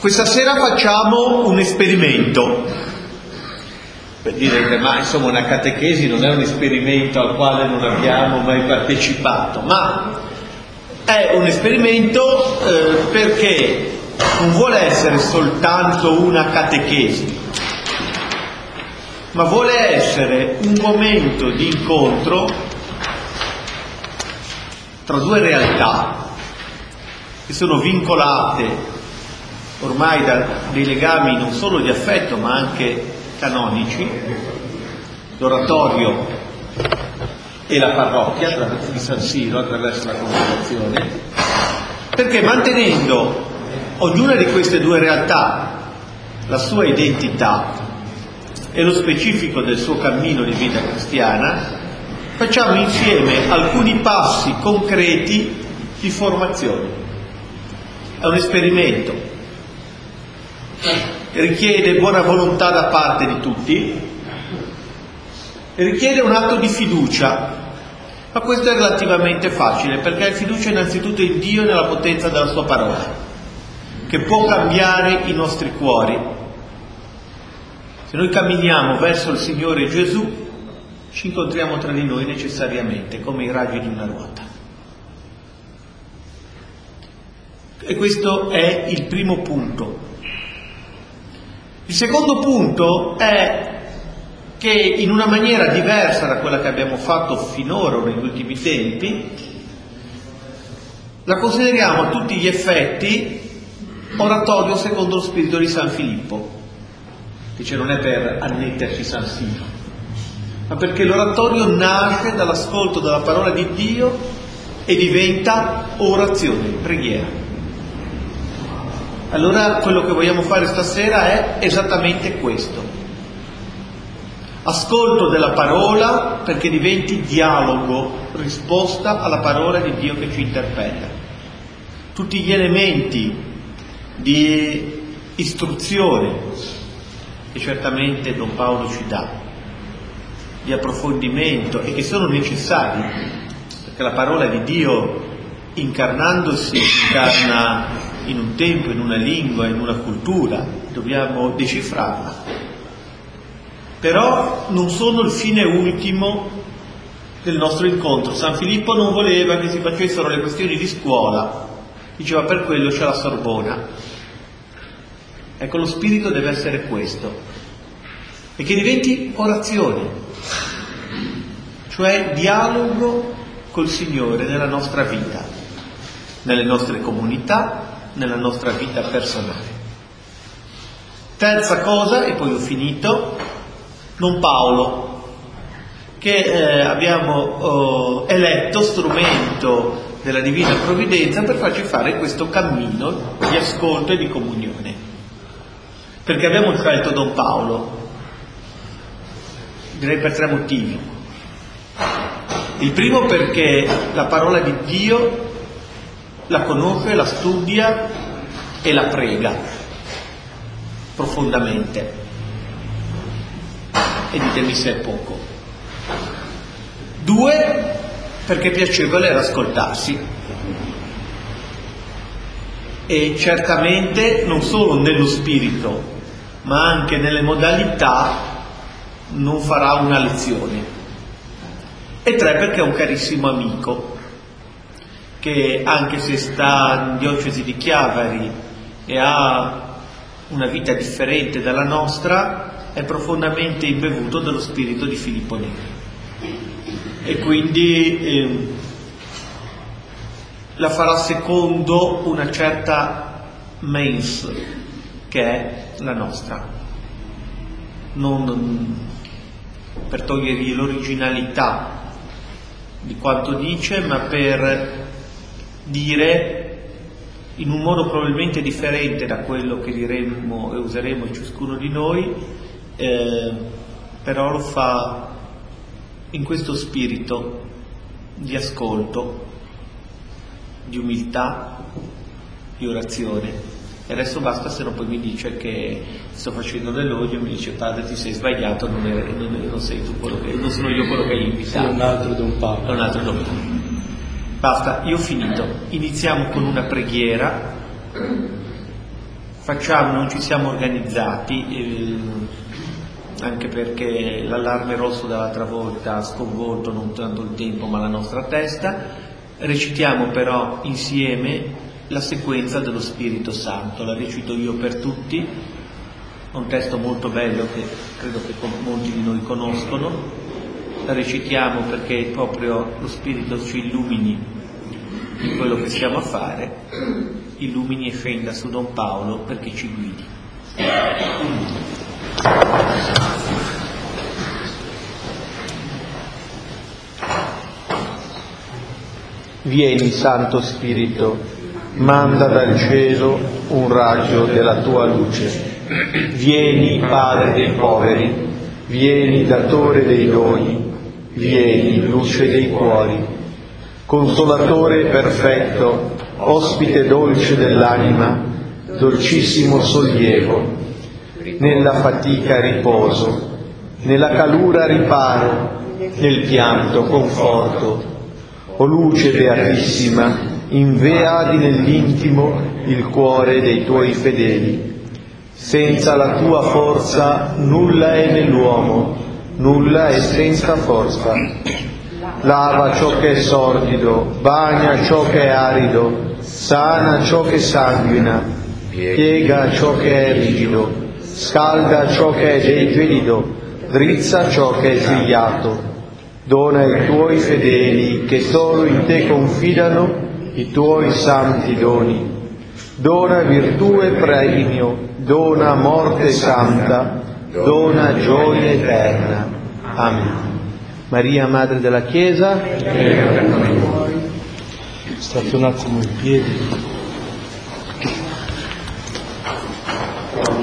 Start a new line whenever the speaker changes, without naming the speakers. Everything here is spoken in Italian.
Questa sera facciamo un esperimento. Per dire che ma insomma una catechesi non è un esperimento al quale non abbiamo mai partecipato, ma è un esperimento eh, perché non vuole essere soltanto una catechesi, ma vuole essere un momento di incontro tra due realtà che sono vincolate ormai da dei legami non solo di affetto ma anche canonici, l'oratorio e la parrocchia di San Siro attraverso la congregazione, perché mantenendo ognuna di queste due realtà la sua identità e lo specifico del suo cammino di vita cristiana, facciamo insieme alcuni passi concreti di formazione. È un esperimento richiede buona volontà da parte di tutti, richiede un atto di fiducia, ma questo è relativamente facile perché hai fiducia innanzitutto in Dio e nella potenza della sua parola, che può cambiare i nostri cuori. Se noi camminiamo verso il Signore Gesù, ci incontriamo tra di noi necessariamente come i raggi di una ruota. E questo è il primo punto. Il secondo punto è che in una maniera diversa da quella che abbiamo fatto finora o negli ultimi tempi, la consideriamo a tutti gli effetti oratorio secondo lo spirito di San Filippo. Dice non è per annetterci San Siro, ma perché l'oratorio nasce dall'ascolto della parola di Dio e diventa orazione, preghiera. Allora quello che vogliamo fare stasera è esattamente questo. Ascolto della parola perché diventi dialogo, risposta alla parola di Dio che ci interpella. Tutti gli elementi di istruzione che certamente Don Paolo ci dà, di approfondimento e che sono necessari, perché la parola di Dio incarnandosi incarna in un tempo, in una lingua, in una cultura, dobbiamo decifrarla. Però non sono il fine ultimo del nostro incontro. San Filippo non voleva che si facessero le questioni di scuola, diceva per quello c'è la Sorbona. Ecco, lo spirito deve essere questo, e che diventi orazione, cioè dialogo col Signore nella nostra vita, nelle nostre comunità, nella nostra vita personale. Terza cosa, e poi ho finito, non Paolo, che eh, abbiamo eh, eletto strumento della Divina Provvidenza per farci fare questo cammino di ascolto e di comunione. Perché abbiamo scelto Don Paolo? Direi per tre motivi. Il primo perché la parola di Dio la conosce, la studia e la prega profondamente. E ditemi se è poco. Due, perché piacevole era ascoltarsi. E certamente non solo nello spirito, ma anche nelle modalità non farà una lezione. E tre, perché è un carissimo amico che anche se sta in diocesi di Chiavari e ha una vita differente dalla nostra, è profondamente imbevuto dallo spirito di Filippo Neri. E quindi eh, la farà secondo una certa mens che è la nostra. Non per togliergli l'originalità di quanto dice, ma per dire in un modo probabilmente differente da quello che diremmo e useremo ciascuno di noi, eh, però lo fa in questo spirito di ascolto, di umiltà, di orazione. E adesso basta se non poi mi dice che sto facendo l'elogio e mi dice padre ti sei sbagliato, non, è, non, non sei tu quello che, non sono io quello che hai invitato.
Sì, un altro Don Paolo.
È un altro Don Paolo. Basta, io ho finito. Iniziamo con una preghiera.
facciamo, non ci siamo organizzati, eh, anche perché l'allarme rosso dell'altra volta ha sconvolto non tanto il tempo ma la nostra testa, recitiamo però insieme la sequenza dello Spirito Santo, la recito io per tutti, un testo molto bello che credo che molti di noi conoscono, recitiamo perché proprio lo Spirito ci illumini in quello che stiamo a fare, illumini e fenda su Don Paolo perché ci guidi.
Vieni Santo Spirito, manda dal cielo un raggio della tua luce. Vieni Padre dei poveri, vieni datore dei doni, vieni luce dei cuori. Consolatore perfetto, ospite dolce dell'anima, dolcissimo sollievo, nella fatica riposo, nella calura riparo, nel pianto conforto o luce beatissima, inveadi nell'intimo il cuore dei tuoi fedeli. Senza la tua forza nulla è nell'uomo, nulla è senza forza. Lava ciò che è sordido, bagna ciò che è arido, sana ciò che sanguina, piega ciò che è rigido, scalda ciò che è gelido, drizza ciò che è svigliato Dona ai tuoi fedeli che solo in te confidano i tuoi santi doni. Dona virtù e premio, dona morte santa, dona gioia eterna. Amen. Maria, Madre della Chiesa,
state un attimo in piedi.